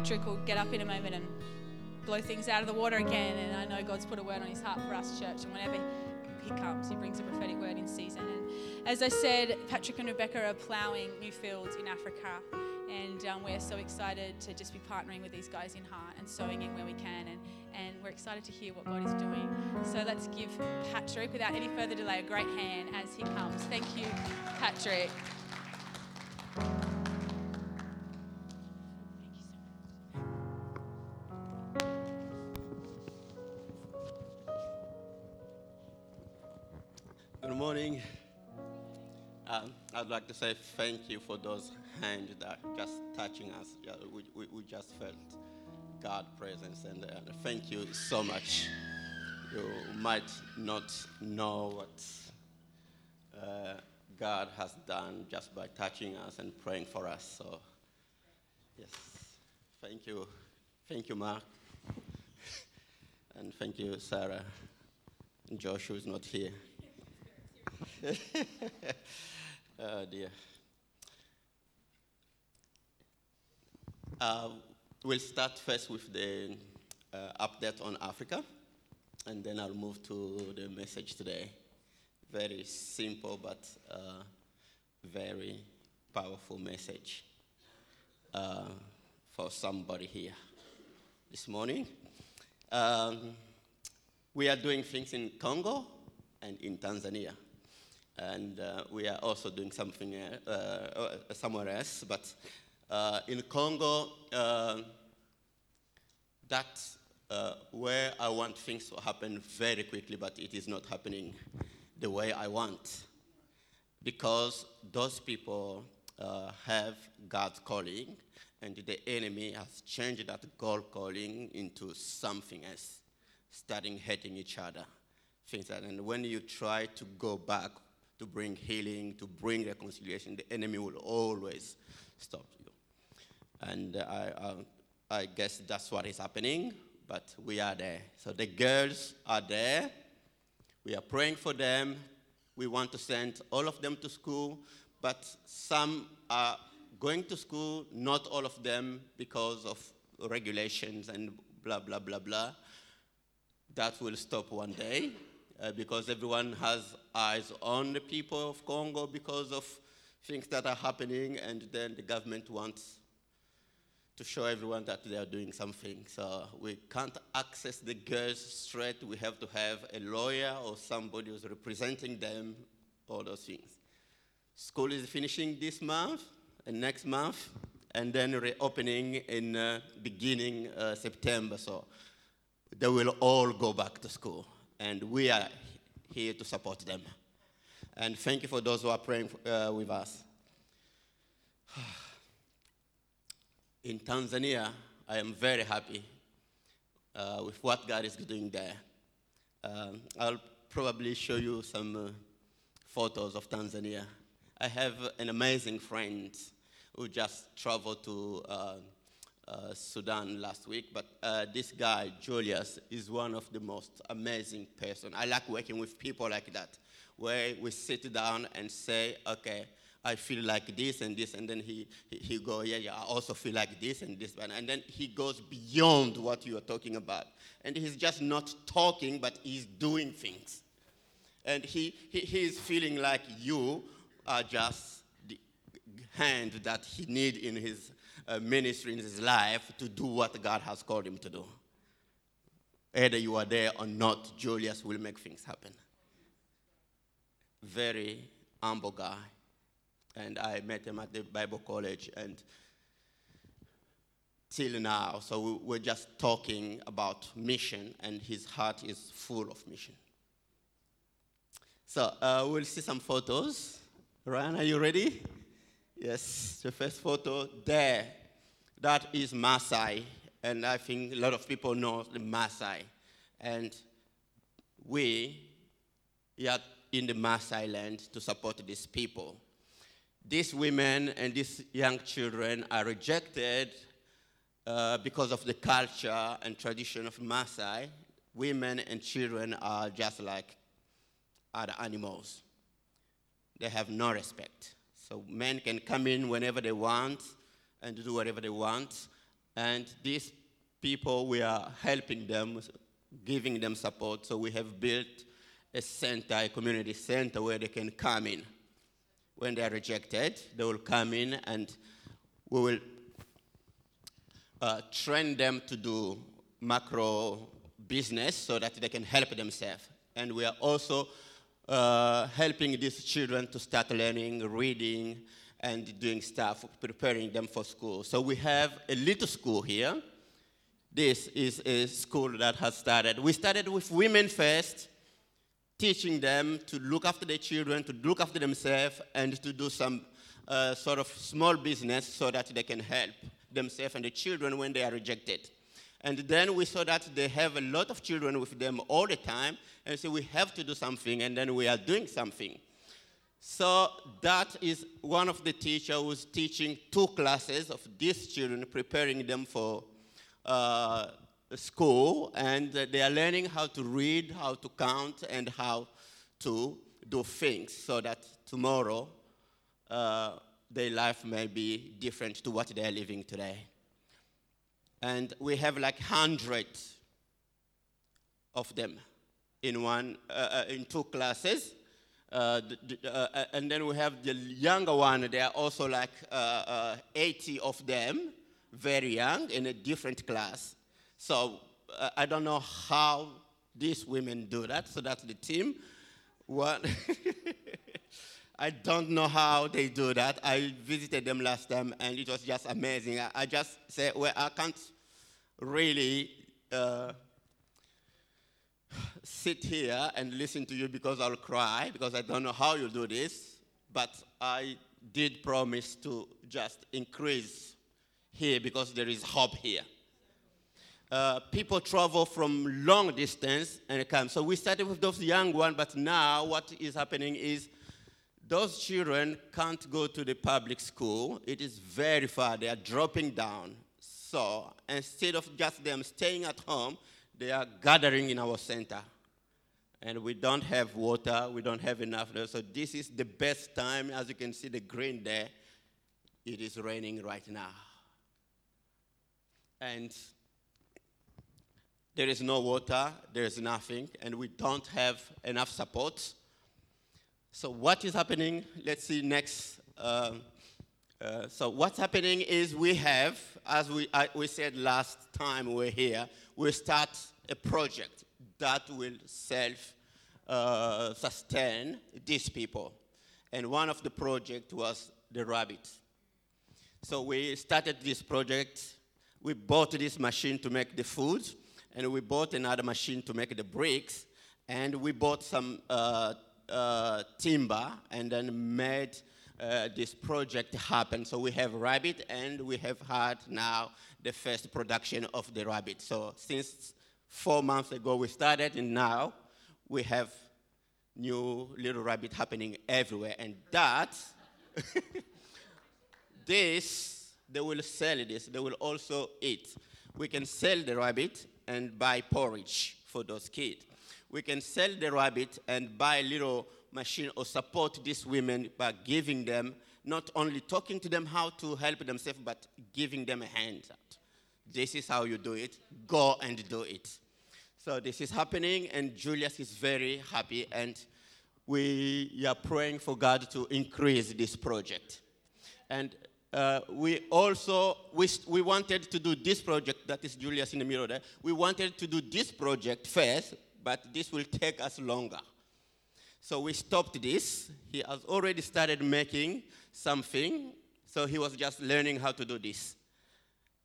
Patrick will get up in a moment and blow things out of the water again. And I know God's put a word on his heart for us, church. And whenever he comes, he brings a prophetic word in season. And as I said, Patrick and Rebecca are ploughing new fields in Africa. And um, we're so excited to just be partnering with these guys in heart and sowing in where we can. And, and we're excited to hear what God is doing. So let's give Patrick, without any further delay, a great hand as he comes. Thank you, Patrick. Like to say thank you for those hands that just touching us. We, we, we just felt God's presence, and uh, thank you so much. You might not know what uh, God has done just by touching us and praying for us. So, yes, thank you. Thank you, Mark. and thank you, Sarah. Joshua is not here. oh dear. Uh, we'll start first with the uh, update on Africa, and then I'll move to the message today. Very simple, but uh, very powerful message uh, for somebody here this morning. Um, we are doing things in Congo and in Tanzania and uh, we are also doing something uh, uh, somewhere else. But uh, in Congo, uh, that's where I want things to happen very quickly, but it is not happening the way I want. Because those people have God's calling, and the enemy has changed that God calling into something else, starting hating each other. Things like, that. and when you try to go back to bring healing, to bring reconciliation, the enemy will always stop you. And uh, I, uh, I guess that's what is happening, but we are there. So the girls are there. We are praying for them. We want to send all of them to school, but some are going to school, not all of them because of regulations and blah, blah, blah, blah. That will stop one day uh, because everyone has eyes on the people of Congo because of things that are happening, and then the government wants to show everyone that they are doing something. So we can't access the girls straight. We have to have a lawyer or somebody who's representing them, all those things. School is finishing this month and next month, and then reopening in uh, beginning uh, September. So they will all go back to school and we are here to support them. And thank you for those who are praying uh, with us. In Tanzania, I am very happy uh, with what God is doing there. Um, I'll probably show you some uh, photos of Tanzania. I have an amazing friend who just traveled to uh, Sudan last week, but uh, this guy, Julius, is one of the most amazing person. I like working with people like that, where we sit down and say, okay, I feel like this and this, and then he, he, he go, yeah, yeah, I also feel like this and this, and then he goes beyond what you are talking about. And he's just not talking, but he's doing things. And he, he, he's feeling like you are just the hand that he need in his uh, ministry in his life to do what God has called him to do. Either you are there or not, Julius will make things happen. Very humble guy. And I met him at the Bible college, and till now, so we're just talking about mission, and his heart is full of mission. So uh, we'll see some photos. Ryan, are you ready? Yes, the first photo there, that is Maasai, and I think a lot of people know the Maasai. And we are in the Maasai land to support these people. These women and these young children are rejected uh, because of the culture and tradition of Maasai. Women and children are just like other animals. They have no respect. So men can come in whenever they want and do whatever they want, And these people, we are helping them, giving them support. So we have built a center, a community center where they can come in. When they are rejected, they will come in and we will uh, train them to do macro business so that they can help themselves. And we are also uh, helping these children to start learning, reading, and doing stuff, preparing them for school. So we have a little school here. This is a school that has started. We started with women first, teaching them to look after their children, to look after themselves, and to do some uh, sort of small business so that they can help themselves and the children when they are rejected. And then we saw that they have a lot of children with them all the time, and so we have to do something, and then we are doing something. So that is one of the teachers who's teaching two classes of these children, preparing them for uh, school, and they are learning how to read, how to count, and how to do things so that tomorrow uh, their life may be different to what they are living today. And we have like hundreds of them in one, uh, uh in two classes. Uh, uh, and then we have the younger one. There are also like uh, uh 80 of them, very young, in a different class. So uh, I don't know how these women do that. So that's the team. One. I don't know how they do that. I visited them last time and it was just amazing. I, I just said, well, I can't really uh, sit here and listen to you because I'll cry because I don't know how you do this. But I did promise to just increase here because there is hope here. Uh, people travel from long distance and come. So we started with those young ones, but now what is happening is those children can't go to the public school. It is very far. They are dropping down. So instead of just them staying at home, they are gathering in our center. And we don't have water, we don't have enough. So this is the best time. As you can see, the green there, it is raining right now. And there is no water, there is nothing, and we don't have enough support. So what is happening? Let's see next. Uh, uh, so what's happening is we have, as we, uh, we said last time we were here, we start a project that will self-sustain uh, these people. And one of the project was the rabbit. So we started this project. We bought this machine to make the food, and we bought another machine to make the bricks, and we bought some uh, timber and then made uh, this project happen. So we have rabbit and we have had now the first production of the rabbit. So since four months ago we started and now we have new little rabbit happening everywhere. And that, this, they will sell this. They will also eat. We can sell the rabbit and buy porridge for those kids we can sell the rabbit and buy a little machine or support these women by giving them, not only talking to them how to help themselves, but giving them a hand. This is how you do it. Go and do it. So this is happening, and Julius is very happy, and we are praying for God to increase this project. And uh, we also we, we wanted to do this project that is Julius in the middle there. We wanted to do this project first but this will take us longer. So we stopped this. He has already started making something, so he was just learning how to do this.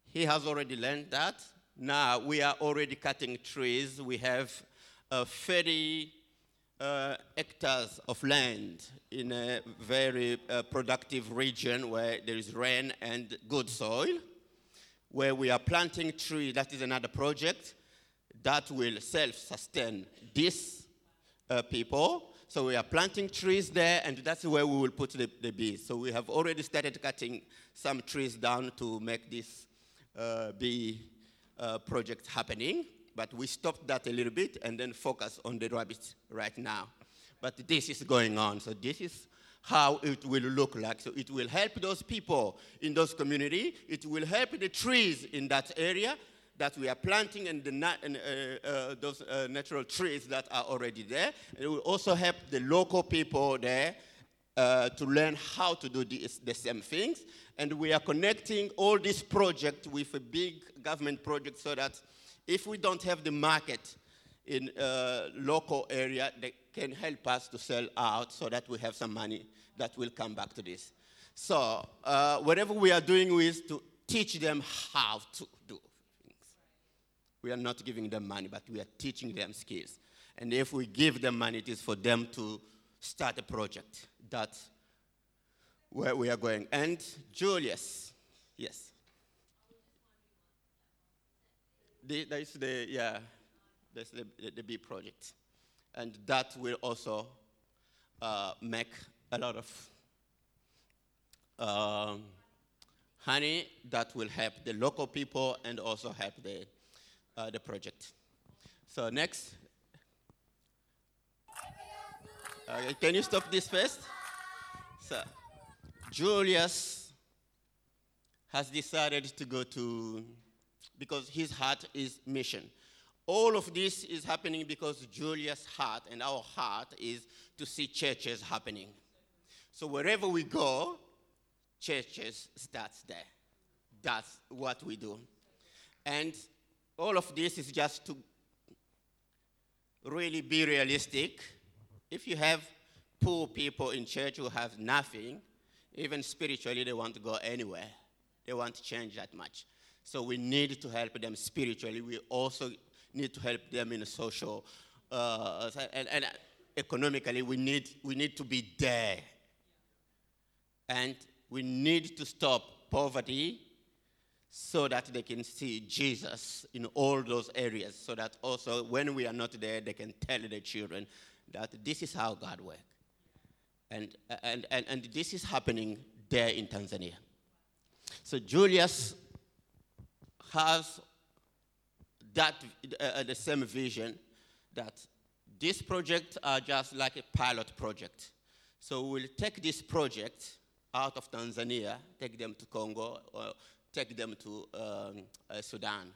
He has already learned that. Now we are already cutting trees. We have uh, 30 uh, hectares of land in a very uh, productive region where there is rain and good soil, where we are planting trees. That is another project that will self-sustain these uh, people. So we are planting trees there, and that's where we will put the, the bees. So we have already started cutting some trees down to make this uh, bee uh, project happening. But we stopped that a little bit and then focus on the rabbits right now. But this is going on. So this is how it will look like. So it will help those people in those community. It will help the trees in that area that we are planting and, the and uh, uh, those uh, natural trees that are already there. It will also help the local people there uh, to learn how to do this, the same things. And we are connecting all this project with a big government project so that if we don't have the market in a local area, they can help us to sell out so that we have some money that will come back to this. So uh, whatever we are doing is to teach them how to do. We are not giving them money, but we are teaching them skills. And if we give them money, it is for them to start a project. That's where we are going. And Julius, yes. The, that is the, yeah, that's the, the, the project. And that will also uh, make a lot of um, honey that will help the local people and also help the, uh, the project. So next. Uh, can you stop this first? So, Julius has decided to go to, because his heart is mission. All of this is happening because Julius' heart and our heart is to see churches happening. So wherever we go, churches starts there. That's what we do. And all of this is just to really be realistic. If you have poor people in church who have nothing, even spiritually, they want to go anywhere. They want to change that much. So we need to help them spiritually. We also need to help them in social uh, and, and economically. We need, we need to be there. And we need to stop poverty so that they can see Jesus in all those areas, so that also when we are not there, they can tell their children that this is how God works. And, and, and, and this is happening there in Tanzania. So Julius has that uh, the same vision that this project are just like a pilot project. So we'll take this project out of Tanzania, take them to Congo, take them to um, uh, Sudan.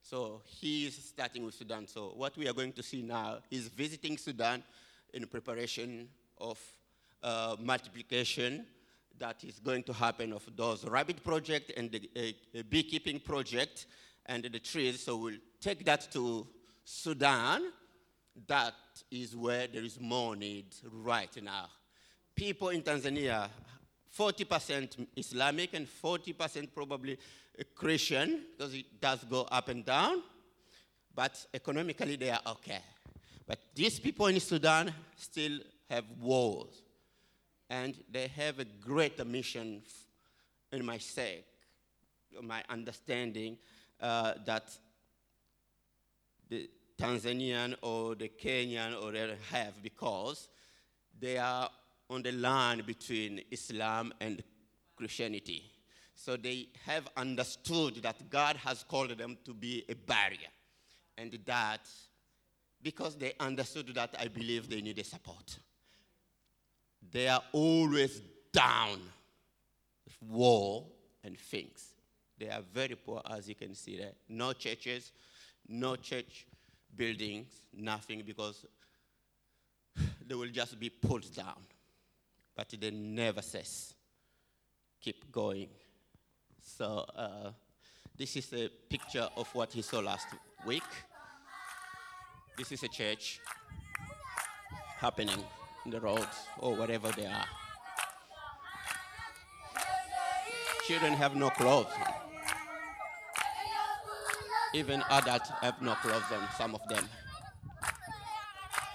So he's starting with Sudan. So what we are going to see now is visiting Sudan in preparation of uh, multiplication that is going to happen of those rabbit project and the uh, beekeeping project and the trees. So we'll take that to Sudan. That is where there is more need right now. People in Tanzania, 40% Islamic and 40% probably Christian, because it does go up and down. But economically, they are okay. But these people in Sudan still have wars. And they have a greater mission in my sake, my understanding uh, that the Tanzanian or the Kenyan or they have because they are on the line between Islam and Christianity. So they have understood that God has called them to be a barrier. And that, because they understood that, I believe they need a support. They are always down with war and things. They are very poor, as you can see there. No churches, no church buildings, nothing, because they will just be pulled down. But they never cess. Keep going. So uh, this is a picture of what he saw last week. This is a church happening in the roads or wherever they are. Children have no clothes. Even adults have no clothes on, some of them.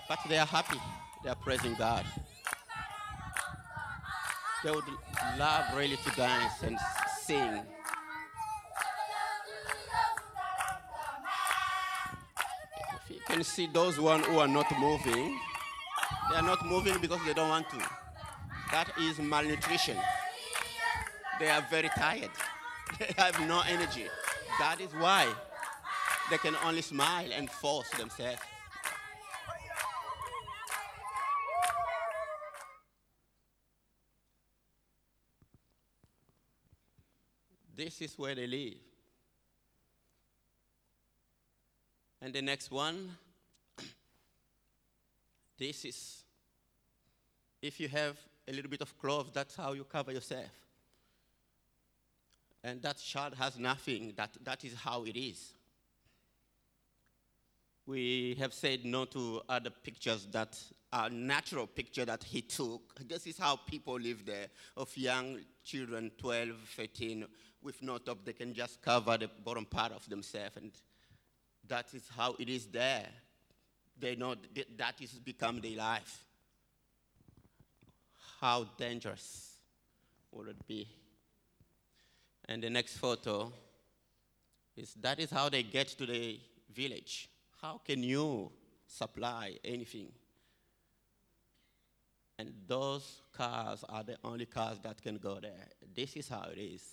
But they are happy. They are praising God. They would love really to dance and sing. If you can see those one who are not moving, they are not moving because they don't want to. That is malnutrition. They are very tired. They have no energy. That is why they can only smile and force themselves. This is where they live. And the next one, this is, if you have a little bit of clothes, that's how you cover yourself. And that child has nothing, that, that is how it is. We have said no to other pictures that are natural picture that he took. This is how people live there, of young children, 12, 13, with no top, they can just cover the bottom part of themselves. And that is how it is there. They know that is become their life. How dangerous would it be? And the next photo is that is how they get to the village. How can you supply anything? And those cars are the only cars that can go there. This is how it is.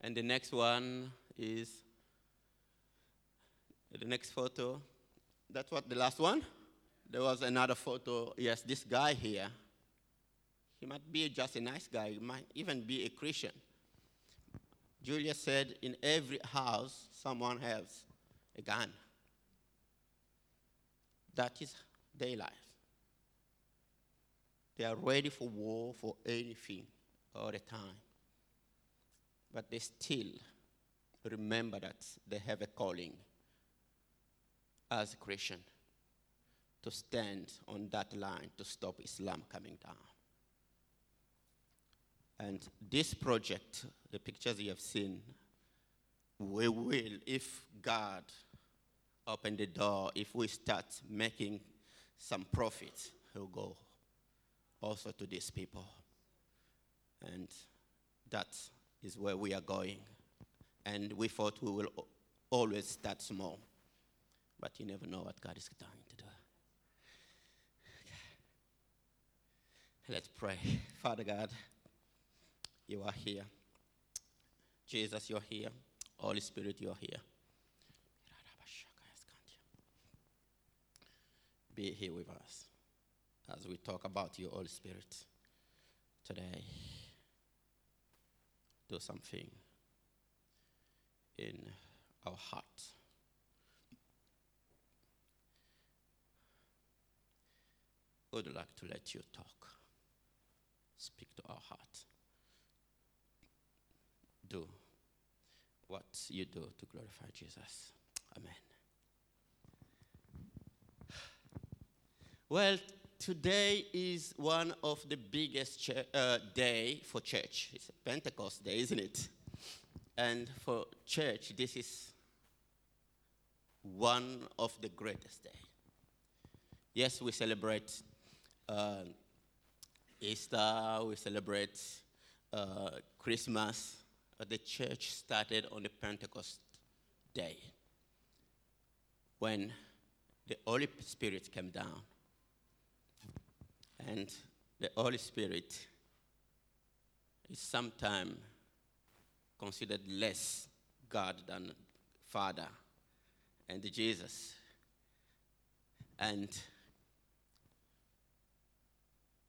And the next one is the next photo. That's what the last one. There was another photo. Yes, this guy here. He might be just a nice guy. He might even be a Christian. Julius said, in every house, someone has a gun. That is their life. They are ready for war, for anything, all the time. But they still remember that they have a calling as a Christian to stand on that line to stop Islam coming down. And this project, the pictures you have seen, we will, if God open the door, if we start making some profit, he'll go also to these people. And that is where we are going. And we thought we will always start small. But you never know what God is going to do. Let's pray. Father God, you are here. Jesus, you're here. Holy Spirit, you're here. Be here with us as we talk about your Holy Spirit today. Do something in our heart. Would like to let you talk. Speak to our heart. Do what you do to glorify Jesus. Amen. Well, today is one of the biggest ch- uh, day for church. It's Pentecost day, isn't it? And for church, this is one of the greatest day. Yes, we celebrate uh, Easter, we celebrate uh, Christmas, but the church started on the Pentecost day when the Holy Spirit came down and the Holy Spirit is sometimes considered less God than Father and Jesus. And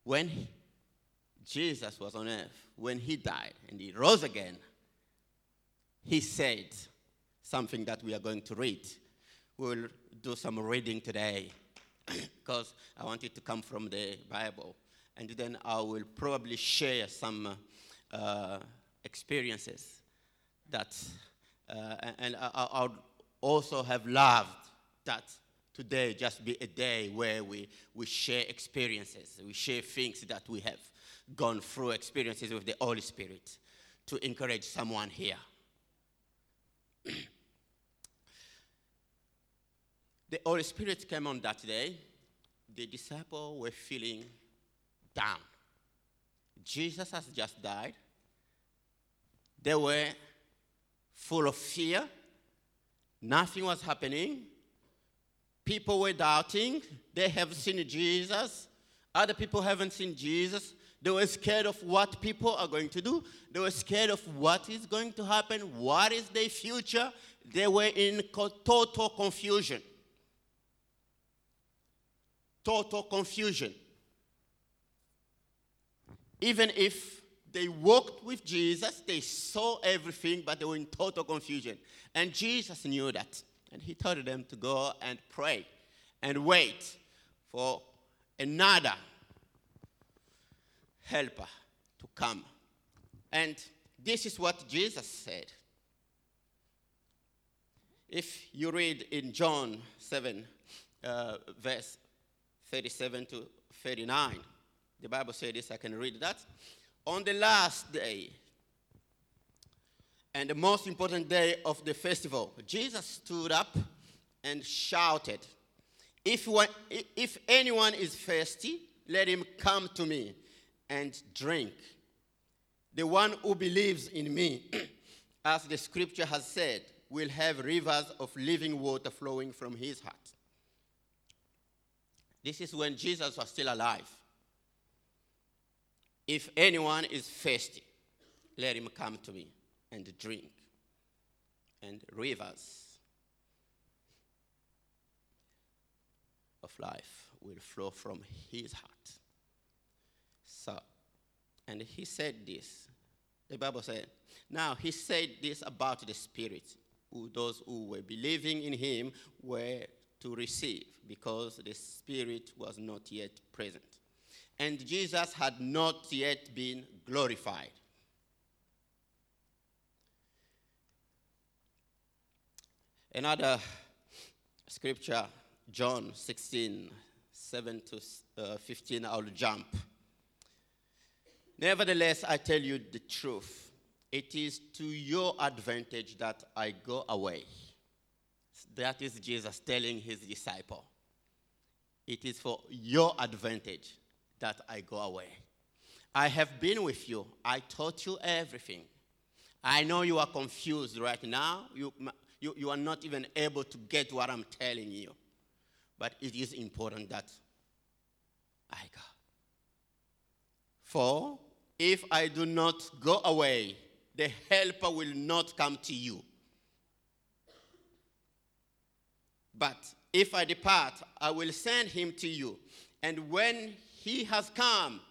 when Jesus was on earth, when he died and he rose again, he said something that we are going to read. We'll do some reading today because I want it to come from the Bible. And then I will probably share some uh, experiences that, uh, and I, would also have loved that today just be a day where we, we share experiences, we share things that we have gone through, experiences with the Holy Spirit to encourage someone here. The Holy Spirit came on that day. The disciples were feeling down. Jesus has just died. They were full of fear. Nothing was happening. People were doubting. They have seen Jesus. Other people haven't seen Jesus. They were scared of what people are going to do. They were scared of what is going to happen. What is their future? They were in total confusion. Total confusion. Even if they walked with Jesus, they saw everything, but they were in total confusion. And Jesus knew that. And he told them to go and pray and wait for another helper to come. And this is what Jesus said. If you read in John 7, uh, verse 37 to 39, the Bible says this, I can read that. On the last day, and the most important day of the festival, Jesus stood up and shouted, if, one, if anyone is thirsty, let him come to me and drink. The one who believes in me, as the scripture has said, will have rivers of living water flowing from his heart. This is when Jesus was still alive. If anyone is thirsty, let him come to me and drink. And rivers of life will flow from his heart. So, and he said this. The Bible said, now he said this about the Spirit, who those who were believing in him were to receive, because the Spirit was not yet present. And Jesus had not yet been glorified. Another scripture, John 16, 7 to uh, 15, I'll jump. Nevertheless, I tell you the truth. It is to your advantage that I go away. That is Jesus telling his disciple. It is for your advantage that I go away. I have been with you. I taught you everything. I know you are confused right now. You, you, you are not even able to get what I'm telling you. But it is important that I go. For if I do not go away, the helper will not come to you. But if I depart, I will send him to you. And when he has come,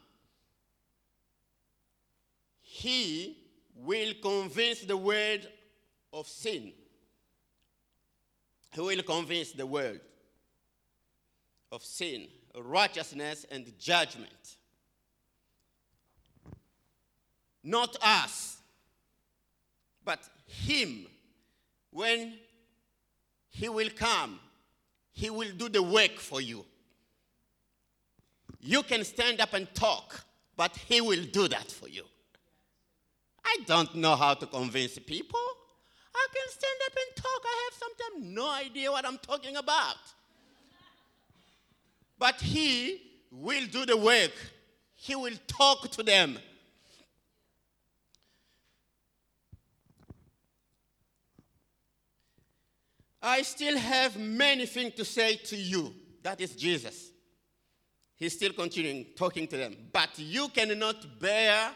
he will convince the world of sin. He will convince the world of sin, righteousness, and judgment. Not us, but Him. When He will come, He will do the work for you. You can stand up and talk, but He will do that for you. I don't know how to convince people. I can stand up and talk. I have sometimes no idea what I'm talking about. But He will do the work, He will talk to them. I still have many things to say to you. That is Jesus. He's still continuing talking to them. But you cannot bear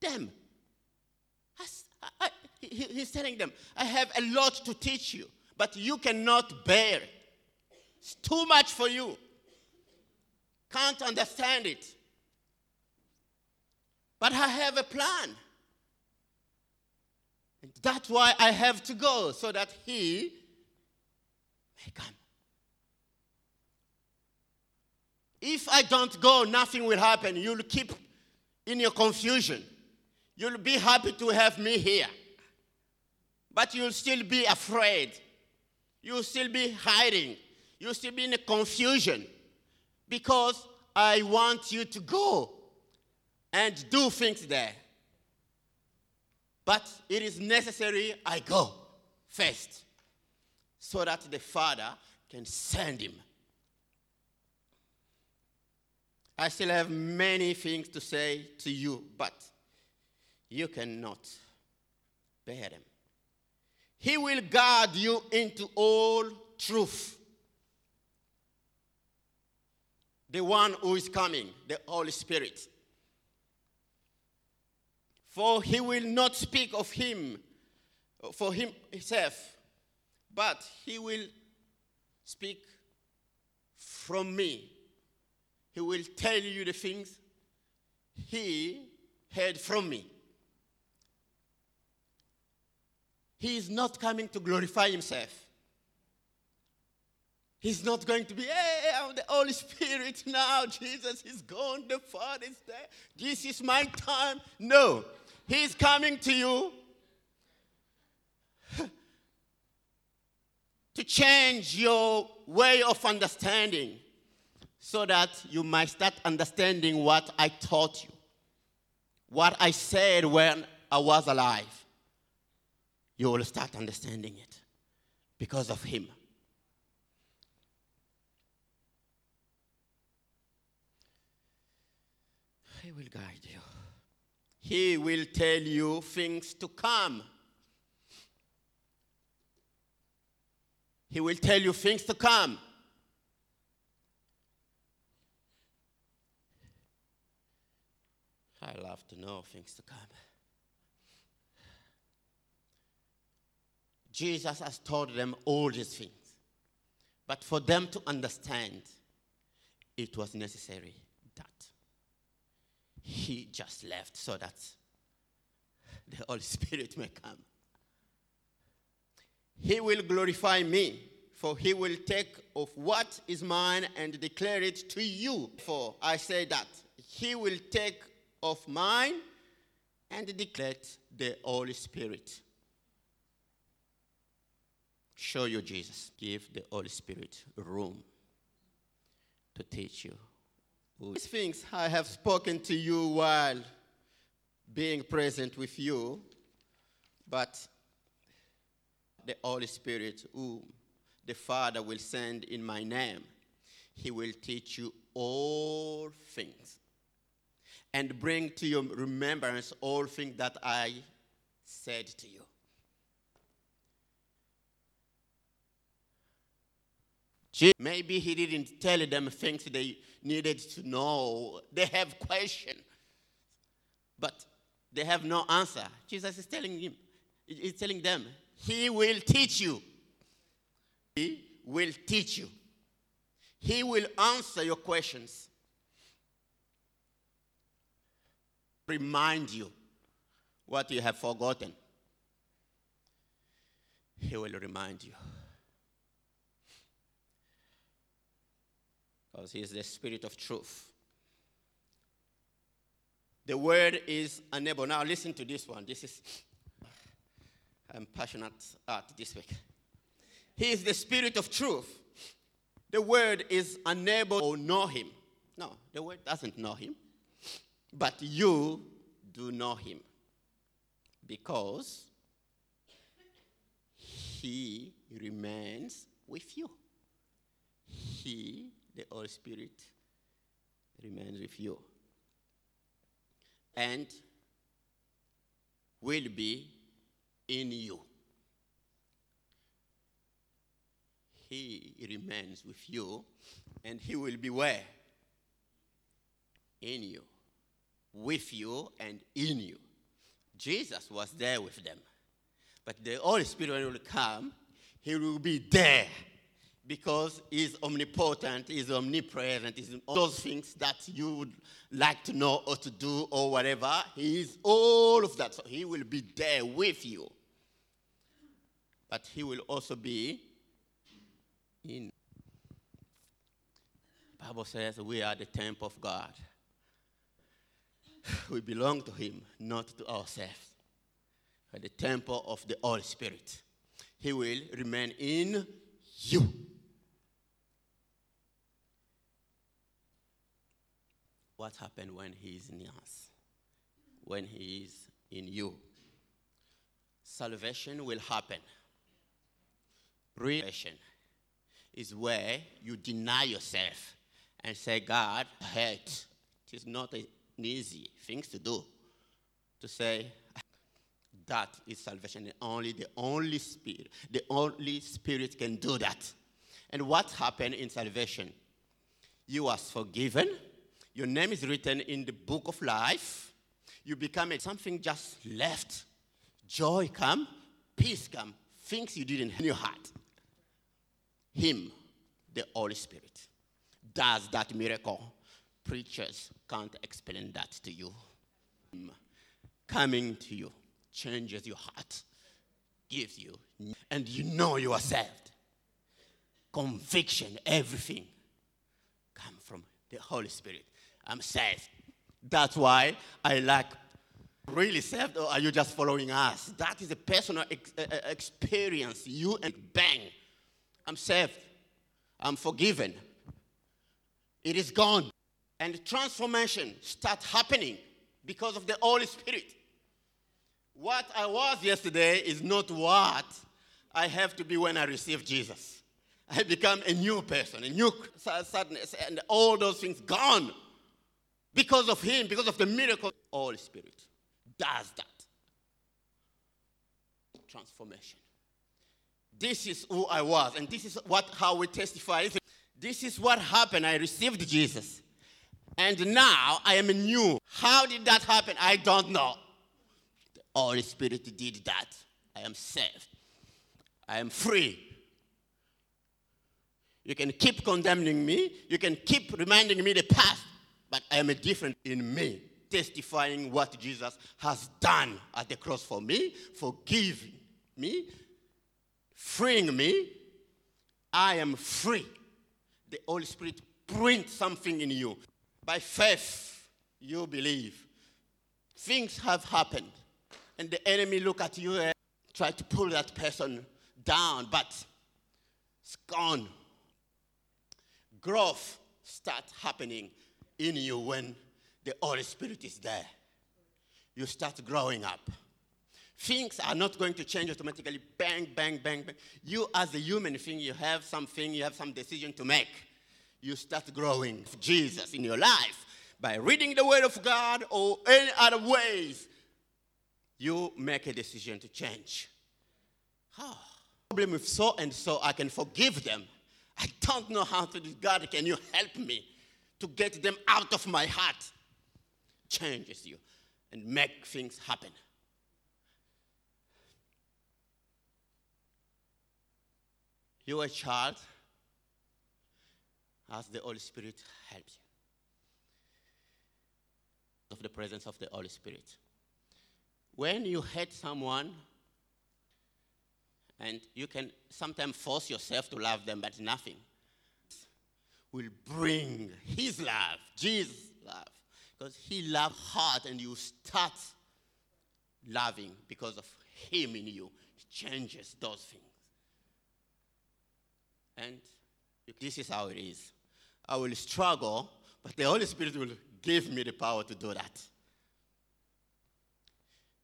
them. I, I, he, he's telling them, I have a lot to teach you, but you cannot bear it. It's too much for you. Can't understand it. But I have a plan. That's why I have to go, so that he come. If I don't go, nothing will happen. You'll keep in your confusion. You'll be happy to have me here. But you'll still be afraid. You'll still be hiding. You'll still be in confusion because I want you to go and do things there. But it is necessary I go first so that the Father can send him. I still have many things to say to you, but you cannot bear them. He will guard you into all truth. The one who is coming, the Holy Spirit. For he will not speak of him, for himself, but he will speak from me. He will tell you the things he heard from me. He is not coming to glorify himself. He's not going to be, hey, I'm the Holy Spirit now. Jesus is gone. The Father is there. This is my time. No. He's coming to you to change your way of understanding so that you might start understanding what I taught you, what I said when I was alive. You will start understanding it because of Him. He will guide you. He will tell you things to come. He will tell you things to come. I love to know things to come. Jesus has told them all these things. But for them to understand, it was necessary that he just left so that the Holy Spirit may come. He will glorify me, for he will take of what is mine and declare it to you. For I say that he will take of mine and declare the Holy Spirit. Show you Jesus. Give the Holy Spirit room to teach you. These things I have spoken to you while being present with you, but the Holy Spirit, whom the Father will send in my name, he will teach you all things and bring to your remembrance all things that I said to you. Maybe he didn't tell them things they needed to know. They have questions, but they have no answer. Jesus is telling him, he's telling them, he will teach you. He will teach you. He will answer your questions. Remind you what you have forgotten. He will remind you. Because He is the Spirit of truth. The word is unable. Now, listen to this one. This is I'm passionate at this week. He is the spirit of truth. The word is unable to know him. No, the word doesn't know him. But you do know him because he remains with you. He, the Holy Spirit, remains with you and will be in you. He remains with you, and He will be where? In you, with you, and in you. Jesus was there with them. But the Holy Spirit, will come, He will be there because He's omnipotent, He's omnipresent, He's all those things that you would like to know or to do or whatever. He is all of that. So He will be there with you but he will also be in. Bible says we are the temple of God. We belong to him, not to ourselves. We're the temple of the Holy Spirit. He will remain in you. What happened when he is in us? When he is in you? Salvation will happen Revelation is where you deny yourself and say, God, hate. It is not an easy thing to do. To say, that is salvation. Only the only spirit, the only spirit can do that. And what happened in salvation? You are forgiven. Your name is written in the book of life. You become a, something just left. Joy come, peace come, things you didn't in your heart. Him, the Holy Spirit, does that miracle. Preachers can't explain that to you. coming to you changes your heart, gives you, and you know you are saved. Conviction, everything come from the Holy Spirit. I'm saved. That's why I like really saved, or are you just following us? That is a personal ex- uh, experience. You and bang, I'm saved. I'm forgiven. It is gone. And transformation starts happening because of the Holy Spirit. What I was yesterday is not what I have to be when I receive Jesus. I become a new person, a new sadness, and all those things gone because of Him, because of the miracle. Holy Spirit does that. Transformation. This is who I was, and this is what how we testify. This is what happened. I received Jesus. And now I am new. How did that happen? I don't know. The Holy Spirit did that. I am saved. I am free. You can keep condemning me. You can keep reminding me the past. But I am different in me, testifying what Jesus has done at the cross for me, forgiving me, freeing me. I am free. The Holy Spirit brings something in you. By faith, you believe. Things have happened. And the enemy look at you and try to pull that person down, but it's gone. Growth starts happening in you when the Holy Spirit is there. You start growing up. Things are not going to change automatically. Bang, bang, bang, bang. You, as a human thing, you have something, you have some decision to make. You start growing Jesus in your life by reading the Word of God or any other ways. You make a decision to change. Oh, problem with so and so, I can forgive them. I don't know how to do. God, can you help me? to get them out of my heart changes you and make things happen. You a child as the Holy Spirit helps you. Of the presence of the Holy Spirit. When you hate someone, and you can sometimes force yourself to love them, but nothing will bring his love, Jesus' love. Because he loved hard and you start loving because of him in you. He changes those things. And this is how it is. I will struggle, but the Holy Spirit will give me the power to do that.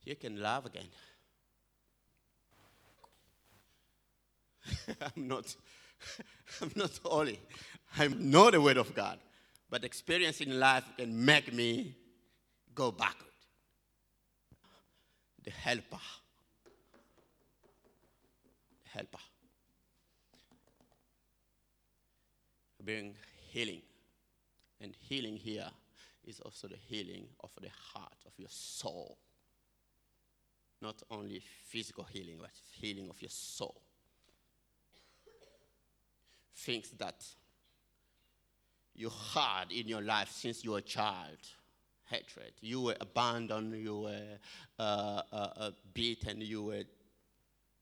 You can love again. I'm not I'm not holy. I know the word of God. But experience in life can make me go backward. The helper. The helper. Bring healing. And healing here is also the healing of the heart, of your soul. Not only physical healing, but healing of your soul things that you had in your life since you were a child hatred. You were abandoned, you were uh, uh, uh, beaten, you were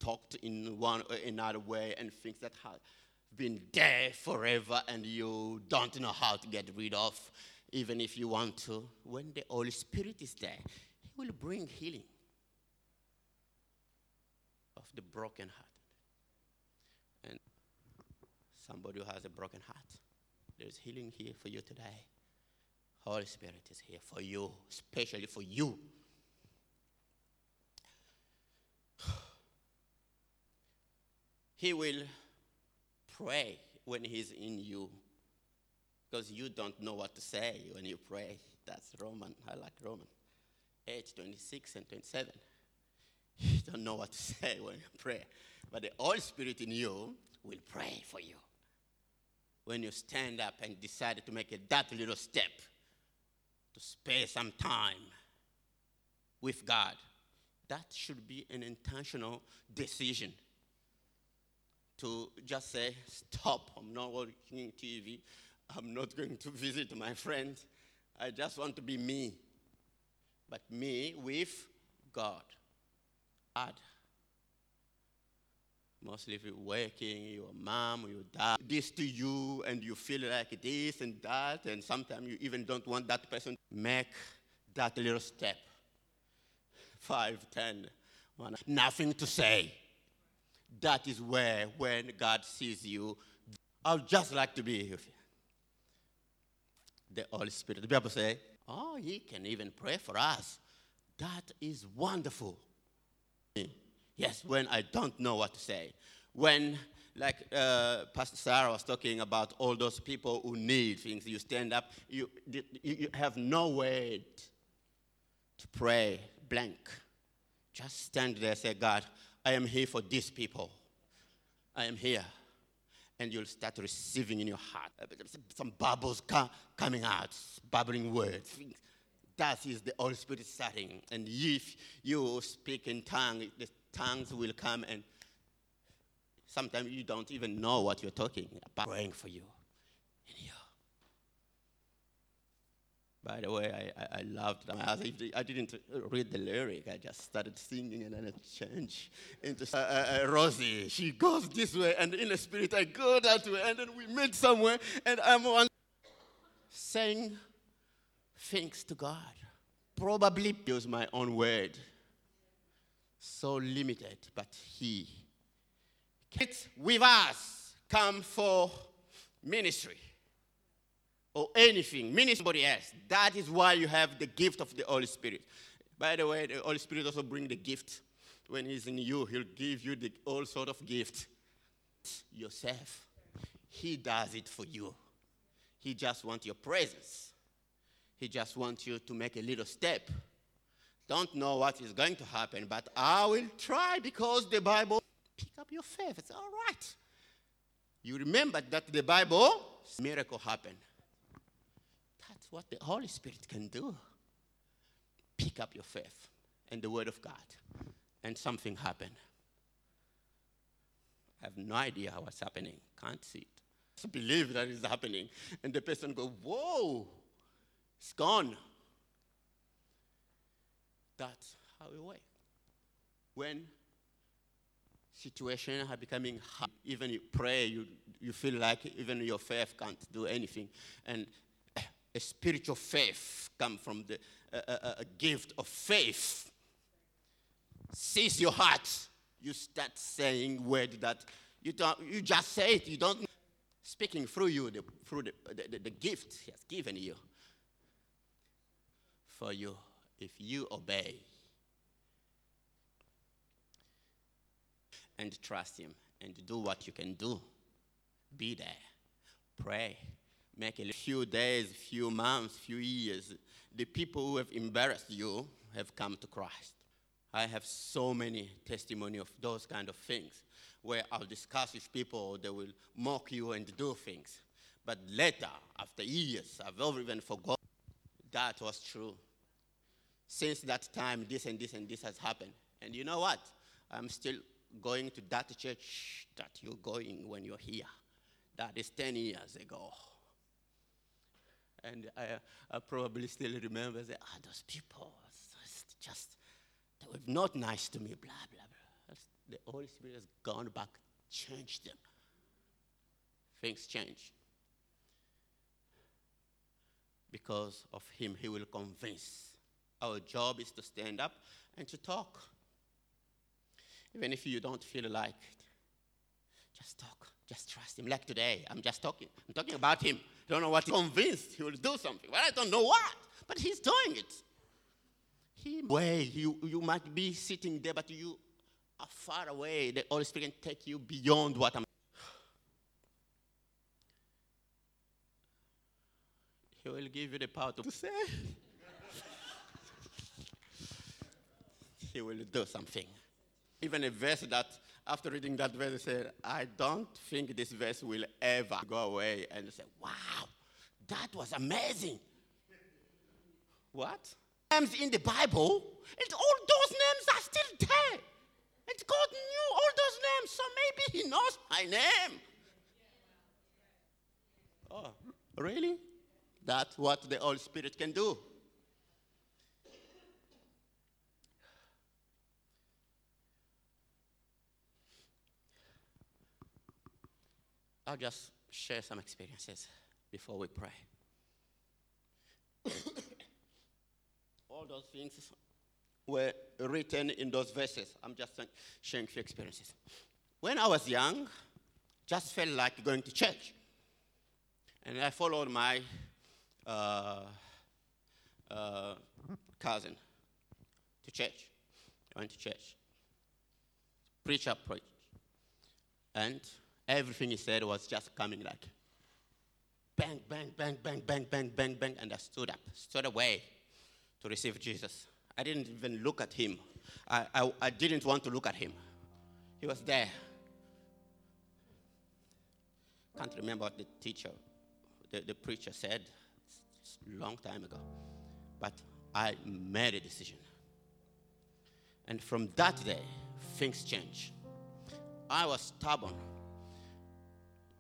talked in one or another way, and things that have been there forever and you don't know how to get rid of, even if you want to. When the Holy Spirit is there, He will bring healing of the broken heart And somebody who has a broken heart. There's healing here for you today. Holy Spirit is here for you, especially for you. He will pray when He's in you because you don't know what to say when you pray. That's Roman. I like Roman. 8, 26 and 27. You don't know what to say when you pray. But the Holy Spirit in you will pray for you when you stand up and decide to make a, that little step to spare some time with God. That should be an intentional decision to just say, Stop, I'm not watching TV, I'm not going to visit my friends, I just want to be me. but me with God. God. Mostly if you're working, your mom, your dad, this to you, and you feel like this and that, and sometimes you even don't want that person make that little step. Five, ten, one, nothing to say. That is where, when God sees you, I would just like to be with you. The Holy Spirit. The Bible say, oh, He can even pray for us. That is wonderful. Yes, when I don't know what to say. When, like uh, Pastor Sarah was talking about all those people who need things, you stand up, you, you have no word to pray, blank. Just stand there say, God, I am here for these people. I am here. And you'll start receiving in your heart some bubbles coming out, bubbling words. That is the Holy Spirit starting. And if you speak in tongues, the tongues will come and sometimes you don't even know what you're talking about. Praying for you. By the way, I, I, loved them. I, didn't read the lyric. I just started singing and then it changed into uh, uh, uh, Rosie. She goes this way, and in the spirit, I go that way. And then we meet somewhere, and I'm one saying thanks to God. Probably use my own word. So limited, but He. Kids with us come for ministry or anything, meaning somebody else. That is why you have the gift of the Holy Spirit. By the way, the Holy Spirit also brings the gift. When He's in you, He'll give you the all sort of gift. Yourself. He does it for you. He just wants your presence. He just wants you to make a little step. Don't know what is going to happen, but I will try because the Bible pick up your faith. It's all right. You remember that the Bible miracle happened what the Holy Spirit can do. Pick up your faith and the Word of God, and something happen. I have no idea what's happening. Can't see it. Just believe that it's happening. And the person go, whoa, it's gone. That's how it works. When situations are becoming hard, even you pray, you, you feel like even your faith can't do anything. And a spiritual faith come from the a, gift of faith. Seize your heart. You start saying word that you don't. You just say it. You don't. Speaking through you, the, through the, the, the gift He has given you for you, if you obey and trust Him and do what you can do, be there, pray make a few days, few months, few years, the people who have embarrassed you have come to Christ. I have so many testimony of those kind of things where I'll discuss with people, they will mock you and do things. But later, after years, I've even forgotten that was true. Since that time, this and this and this has happened. And you know what? I'm still going to that church that you're going when you're here. That is 10 years ago. And I, I probably still remember, say, ah, those people, just, they were not nice to me, blah, blah, blah. The Holy Spirit has gone back, changed them. Things change. Because of Him, He will convince. Our job is to stand up and to talk. Even if you don't feel like it, just talk. Just trust him. Like today, I'm just talking. I'm talking about him. Don't know what. Convinced he will do something. Well, I don't know what, but he's doing it. He way you you might be sitting there, but you are far away. The Holy Spirit can take you beyond what I'm. He will give you the power to say. he will do something. Even a verse that after reading that verse, I said, I don't think this verse will ever go away. And I said, wow, that was amazing. What? Names in the Bible, and all those names are still there. And God knew all those names, so maybe He knows my name. Oh, really? That's what the Holy Spirit can do. I'll just share some experiences before we pray. All those things were written in those verses. I'm just sharing a few experiences. When I was young, just felt like going to church. And I followed my uh, uh, cousin to church. I went to church. Preacher preached. And everything he said was just coming like bang, bang, bang, bang, bang, bang, bang, bang. And I stood up, stood away to receive Jesus. I didn't even look at him. I, I, I didn't want to look at him. He was there. Can't remember what the teacher, the, the preacher said long time ago. But I made a decision. And from that day, things changed. I was stubborn.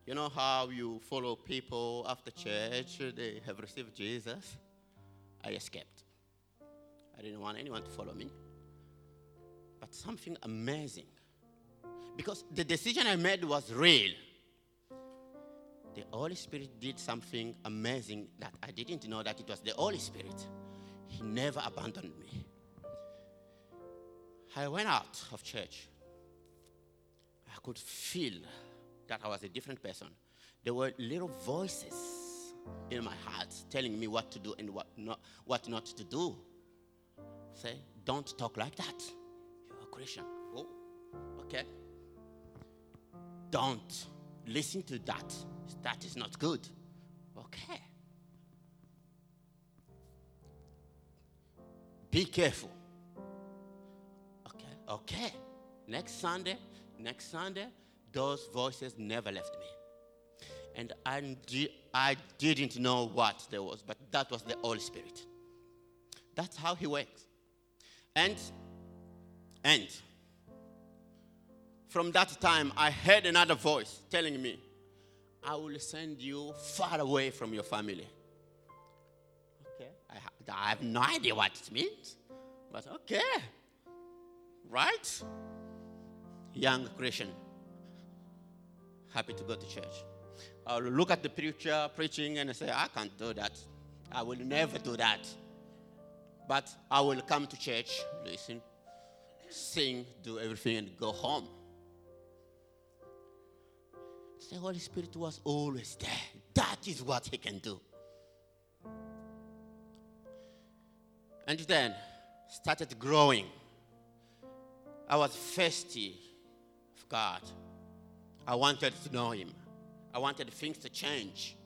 You know how you follow people after church, they have received Jesus? I escaped. I didn't want anyone to follow me. But something amazing. Because the decision I made was real. The Holy Spirit did something amazing that I didn't know that it was the Holy Spirit. He never abandoned me. I went out of church. I could feel that I was a different person. There were little voices in my heart telling me what to do and what not, what not to do. Say, don't talk like that. You're a Christian. Oh, okay. Don't listen to that. That is not good. Okay. Be careful. Okay, okay. Next Sunday, next Sunday, those voices never left me. And I, I didn't know what there was, but that was the Holy Spirit. That's how He works. And, and, from that time, I heard another voice telling me, I will send you far away from your family. Okay, I, I have no idea what it means, but okay, right? Young Christian, happy to go to church. I'll look at the preacher preaching and say, I can't do that. I will never do that. But I will come to church, listen, sing, do everything, and go home. The Holy Spirit was always there. That is what He can do. And then started growing. I was thirsty of God. I wanted to know Him. I wanted things to change.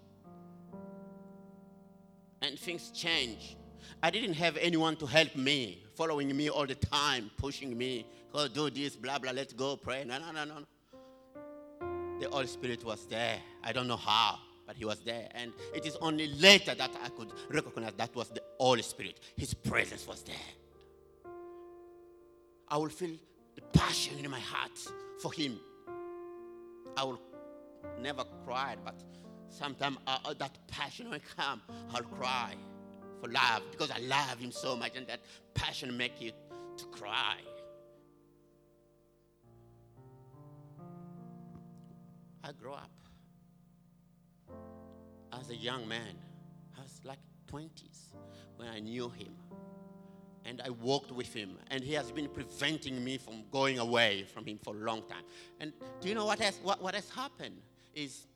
And things changed. I didn't have anyone to help me, following me all the time, pushing me, go do this, blah, blah, let's go pray. No, no, no, no the Holy Spirit was there. I don't know how, but He was there. And it is only later that I could recognize that was the Holy Spirit. His presence was there. I will feel the passion in my heart for Him. I will never cry, but sometimes uh, uh, that passion will come. I'll cry for love because I love Him so much, and that passion make you to cry. I grew up as a young man. I was like 20s when I knew him. And I walked with him. And he has been preventing me from going away from him for a long time. And do you know what has, what, what has happened? Is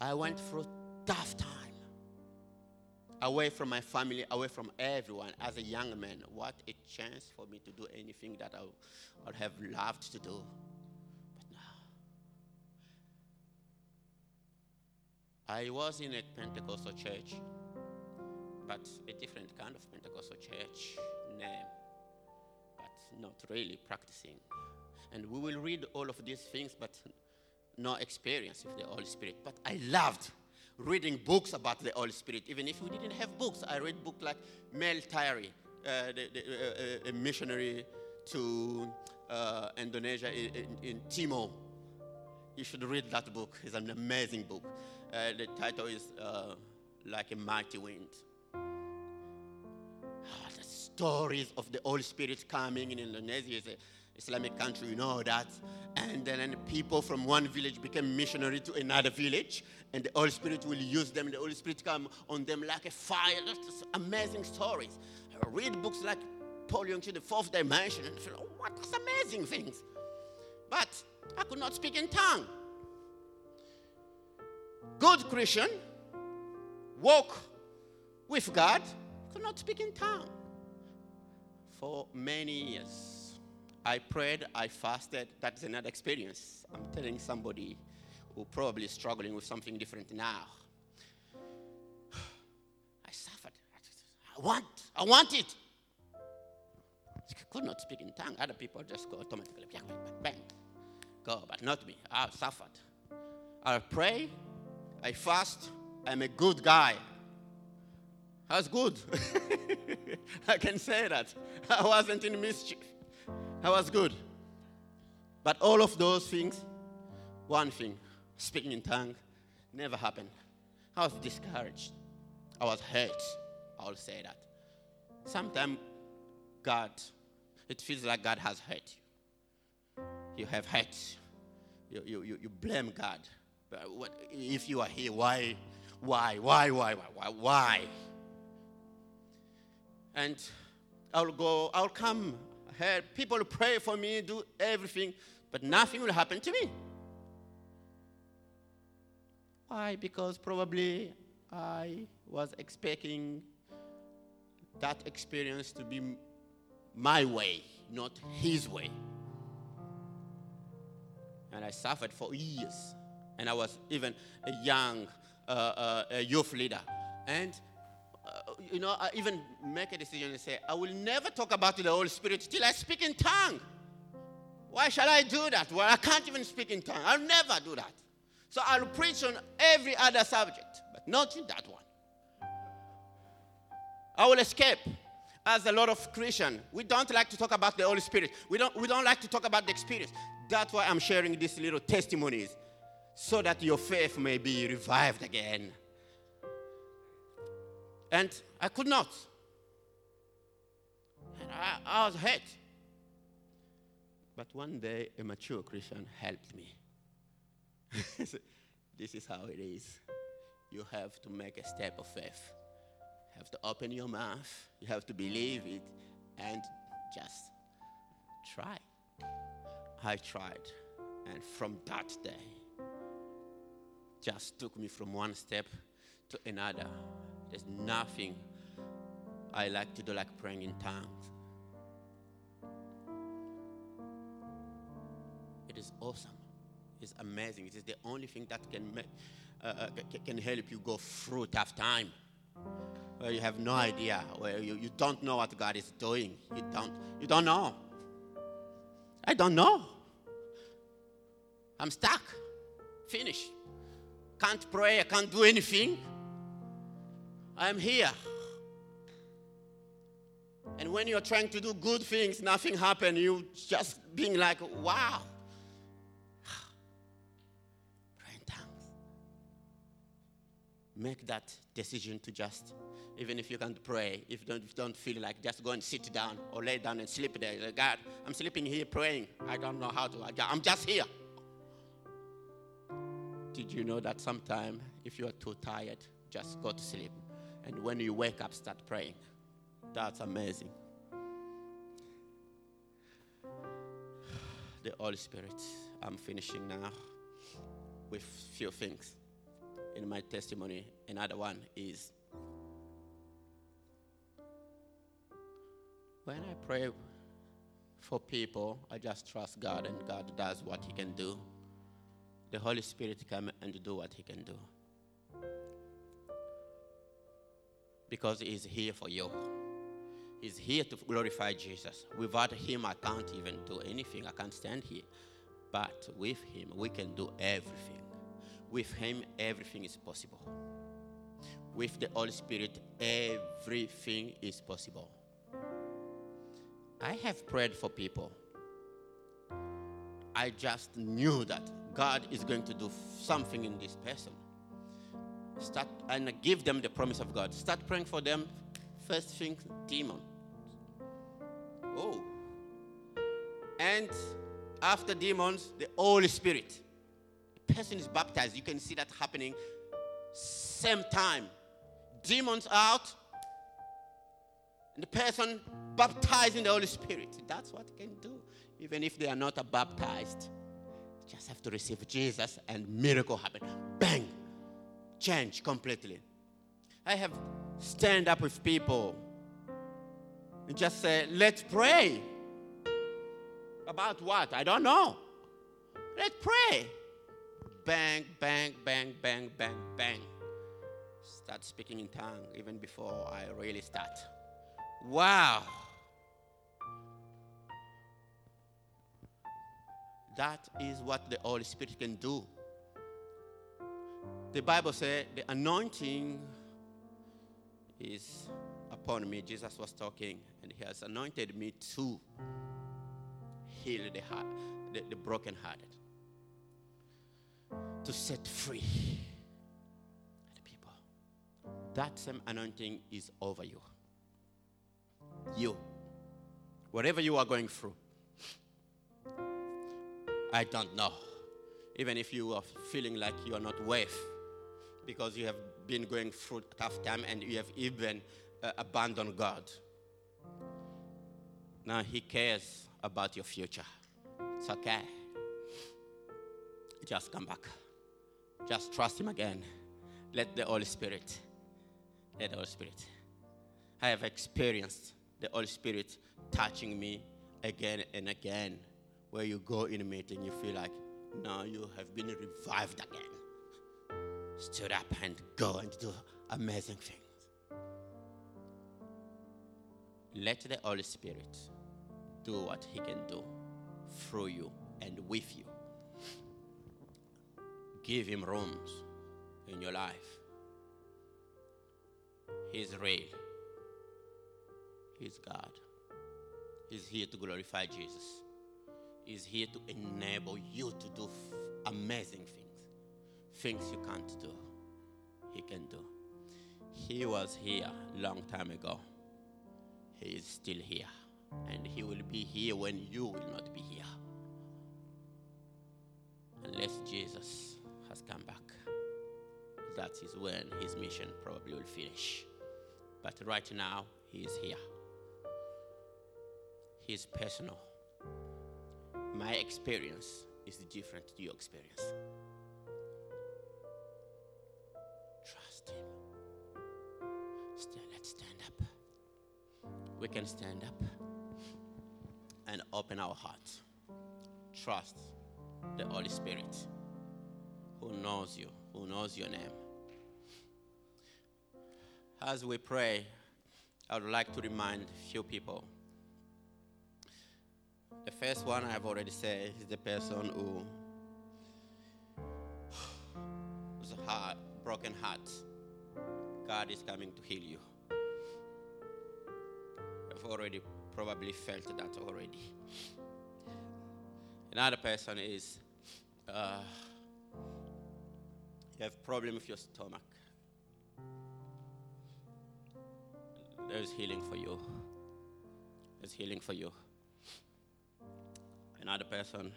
I went through tough time away from my family, away from everyone. As a young man, what a chance for me to do anything that I would have loved to do. I was in a Pentecostal church, but a different kind of Pentecostal church name, but not really practicing. And we will read all of these things, but no experience with the Holy Spirit. But I loved reading books about the Holy Spirit. Even if we didn't have books, I read books like Mel Tari, uh, the, the, uh, a missionary to uh, Indonesia in, in, Timor. You should read that book. It's an amazing book. Uh, the title is uh, Like a Mighty Wind. Ah, the stories of the Holy Spirit coming in Indonesia is Islamic country, you know that. And then people from one village became missionary to another village, and the Holy Spirit will use them. The Holy Spirit come on them like a fire. That's amazing stories. I read books like Paul Yonggi Cho the fourth dimension, and feel, oh, what amazing things. But I could not speak in tongue. Good Christian, walk with God, could not speak in tongue for many years. I prayed, I fasted. That's another experience. I'm telling somebody who probably is struggling with something different now. I suffered. I want, I want it. I could not speak in tongue. Other people just go automatically, bang, bang, bang, go, but not me. I've suffered. I pray, I fast. I'm a good guy. I was good. I can say that. I wasn't in mischief. I was good. But all of those things, one thing, speaking in tongue, never happened. I was discouraged. I was hurt. I'll say that. Sometimes God, it feels like God has hurt you. You have hurt. You, you, you, you blame God. But what, if you are here, why, why, why, why, why, why, and I'll go, I'll come here. People pray for me, do everything, but nothing will happen to me. Why? Because probably I was expecting that experience to be my way, not his way. And I suffered for years. And I was even a young uh, uh, youth leader. And you know, I even make a decision and say, I will never talk about the Holy Spirit till I speak in tongue. Why shall I do that? Well, I can't even speak in tongue. I'll never do that. So I'll preach on every other subject, but not in that one. I will escape. As a lot of Christians, we don't like to talk about the Holy Spirit. We don't, we don't like to talk about the experience. That's why I'm sharing these little testimonies, so that your faith may be revived again. And I could not. And I, I was hurt. But one day, a mature Christian helped me. this is how it is. You have to make a step of faith. You have to open your mouth. You have to believe it and just try. I tried. And from that day, just took me from one step to another. There's nothing I like to do like praying in tongues. It is awesome. It's amazing. It is the only thing that can make, uh, uh, can help you go through tough time. Where you have no idea, where you, you don't know what God is doing. You don't, you don't know. I don't know. I'm stuck. Finish. Can't pray, I can't do anything. I'm here. And when you're trying to do good things, nothing happens. You just being like, wow. Make that decision to just, even if you can't pray, if you don't, if you don't feel like, just go and sit down or lay down and sleep there. Like, God, I'm sleeping here praying. I don't know how to. I'm just here. Did you know that sometime if you are too tired, just go to sleep? And when you wake up, start praying. That's amazing. The Holy Spirit. I'm finishing now with few things in my testimony. Another one is when I pray for people, I just trust God and God does what He can do. The Holy Spirit come and do what He can do. because He's here for you. He's here to glorify Jesus. Without Him, I can't even do anything. I can't stand here. But with Him, we can do everything. With Him, everything is possible. With the Holy Spirit, everything is possible. I have prayed for people. I just knew that God is going to do something in this person. Start and give them the promise of God. Start praying for them. First thing, demon. Oh. And after demons, the Holy Spirit. Person is baptized. You can see that happening same time. Demons out, and the person baptized in the Holy Spirit. That's what he can do, even if they are not baptized. Just have to receive Jesus, and miracle happen. Bang, change completely. I have stand up with people and just say, let's pray. About what? I don't know. Let's pray. Bang, bang, bang, bang, bang, bang. Start speaking in tongue even before I really start. Wow. That is what the Holy Spirit can do. The Bible says the anointing is upon me. Jesus was talking, and He has anointed me to heal the heart, the, the brokenhearted, to set free the people. That same anointing is over you. You, whatever you are going through, I don't know. Even if you are feeling like you are not worth, because you have been going through a tough time and you have even uh, abandoned God. Now He cares about your future. It's okay. Just come back. Just trust Him again. Let the Holy Spirit, let the Holy Spirit. I have experienced the Holy Spirit touching me again and again. Where you go in a meeting, you feel like now you have been revived again. Stood up and go and do amazing things. Let the Holy Spirit do what He can do through you and with you. Give Him rooms in your life. He's real. He's God. He's here to glorify Jesus. He's here to enable you to do f- amazing things. Things you can't do. He can do. He was here long time ago. He is still here. And he will be here when you will not be here. Is when his mission probably will finish. But right now, he is here. He is personal. My experience is different to your experience. Trust him. Stand, let's stand up. We can stand up and open our hearts. Trust the Holy Spirit who knows you, who knows your name. As we pray, I would like to remind a few people. The first one I've already said is the person who has a heart, broken heart. God is coming to heal you. I've already probably felt that already. Another person is uh, you have problem with your stomach. There's healing for you. There's healing for you. Another person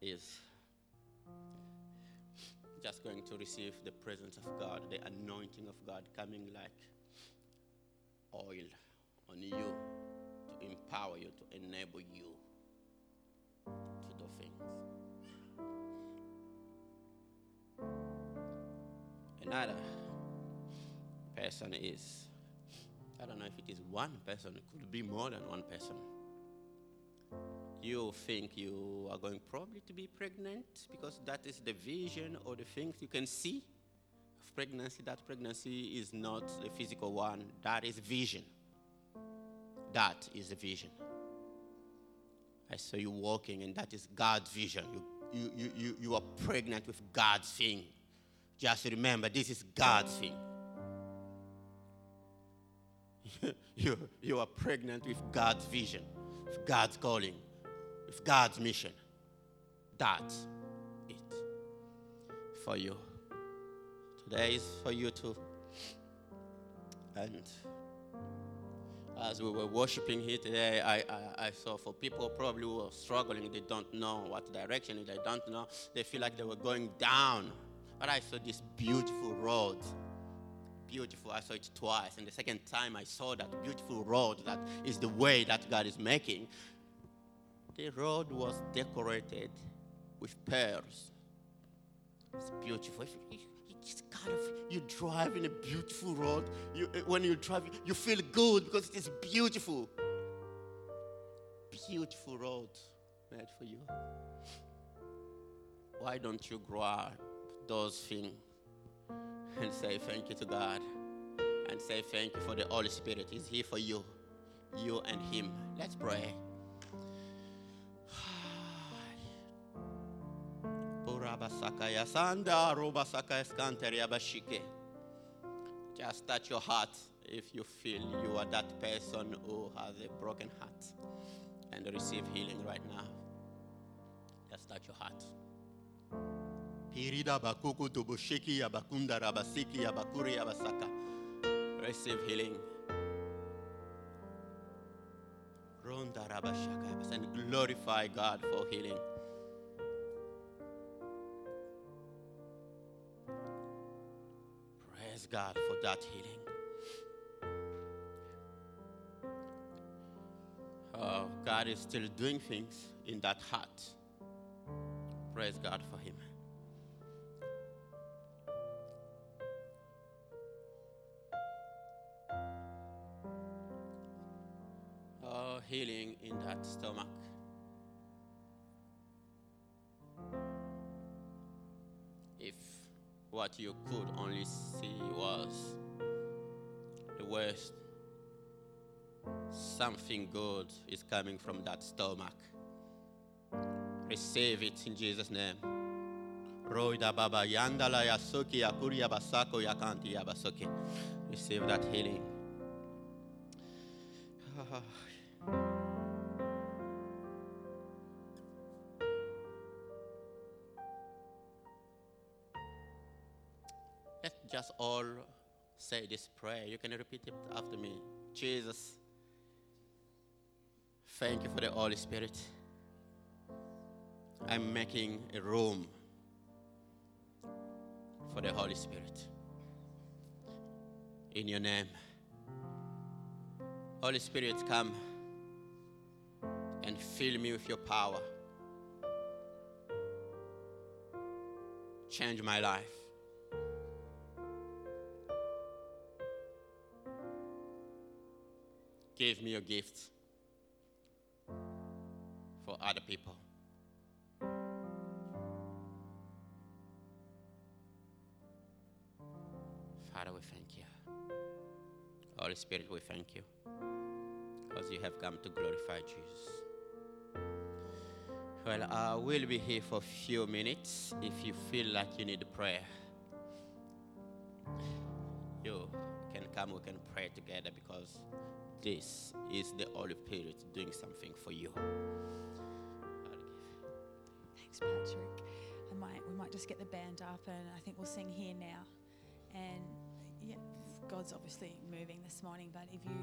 is just going to receive the presence of God, the anointing of God coming like oil on you to empower you, to enable you to do things. Another person is, I don't know if it is one person, it could be more than one person. You think you are going probably to be pregnant because that is the vision or the things you can see of pregnancy. That pregnancy is not the physical one, that is vision. That is the vision. I saw you walking, and that is God's vision. You, you, you, you, you are pregnant with God's thing. Just remember, this is God's thing. you, you are pregnant with God's vision, with God's calling, with God's mission. That's it for you. Today is for you to. And As we were worshiping here today, I, I, I saw for people probably who are struggling, they don't know what direction, they don't know, they feel like they were going down. But I saw this beautiful road. Beautiful. I saw it twice. And the second time I saw that beautiful road that is the way that God is making, the road was decorated with pearls. It's beautiful. You- It's kind of you drive in a beautiful road. You, when you drive, you feel good because it is beautiful. Beautiful road made for you. Why don't you grow grab those things and say thank you to God and say thank you for the Holy Spirit? He's here for you, you and Him. Let's pray. Just touch your heart if you feel you are that person who has a broken heart and receive healing right now. Just touch your heart. Pirida bakuku abakunda rabasiki abakuri abasaka. Receive healing. Ronda rabashaka and glorify God for healing. Praise God for that healing. Oh, God is still doing things in that heart. Praise God that stomach. If what you could only see was the worst, something good is coming from that stomach. Receive it in Jesus' name. Roida baba yandala yasuki yakuri yabasako yakanti yabasoki. Receive that healing. Oh, just all say this prayer. You can repeat it after me. Jesus, thank you for the Holy Spirit. I'm making a room for the Holy Spirit. In your name. Holy Spirit, come and fill me with your power. Change my life. Give me a gift for other people. Father, we thank you. Holy Spirit, we thank you because you have come to glorify Jesus. Well, I will be here for a few minutes if you feel like you need prayer. Come, we can pray together because this is the Holy Spirit doing something for you. Thanks, Patrick. I might, we might just get the band up, and I think we'll sing here now. And yeah, God's obviously moving this morning. But if you,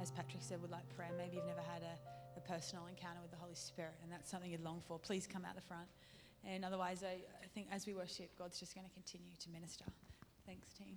as Patrick said, would like prayer, maybe you've never had a, a personal encounter with the Holy Spirit, and that's something you'd long for, please come out the front. And otherwise, I, I think as we worship, God's just going to continue to minister. Thanks, team.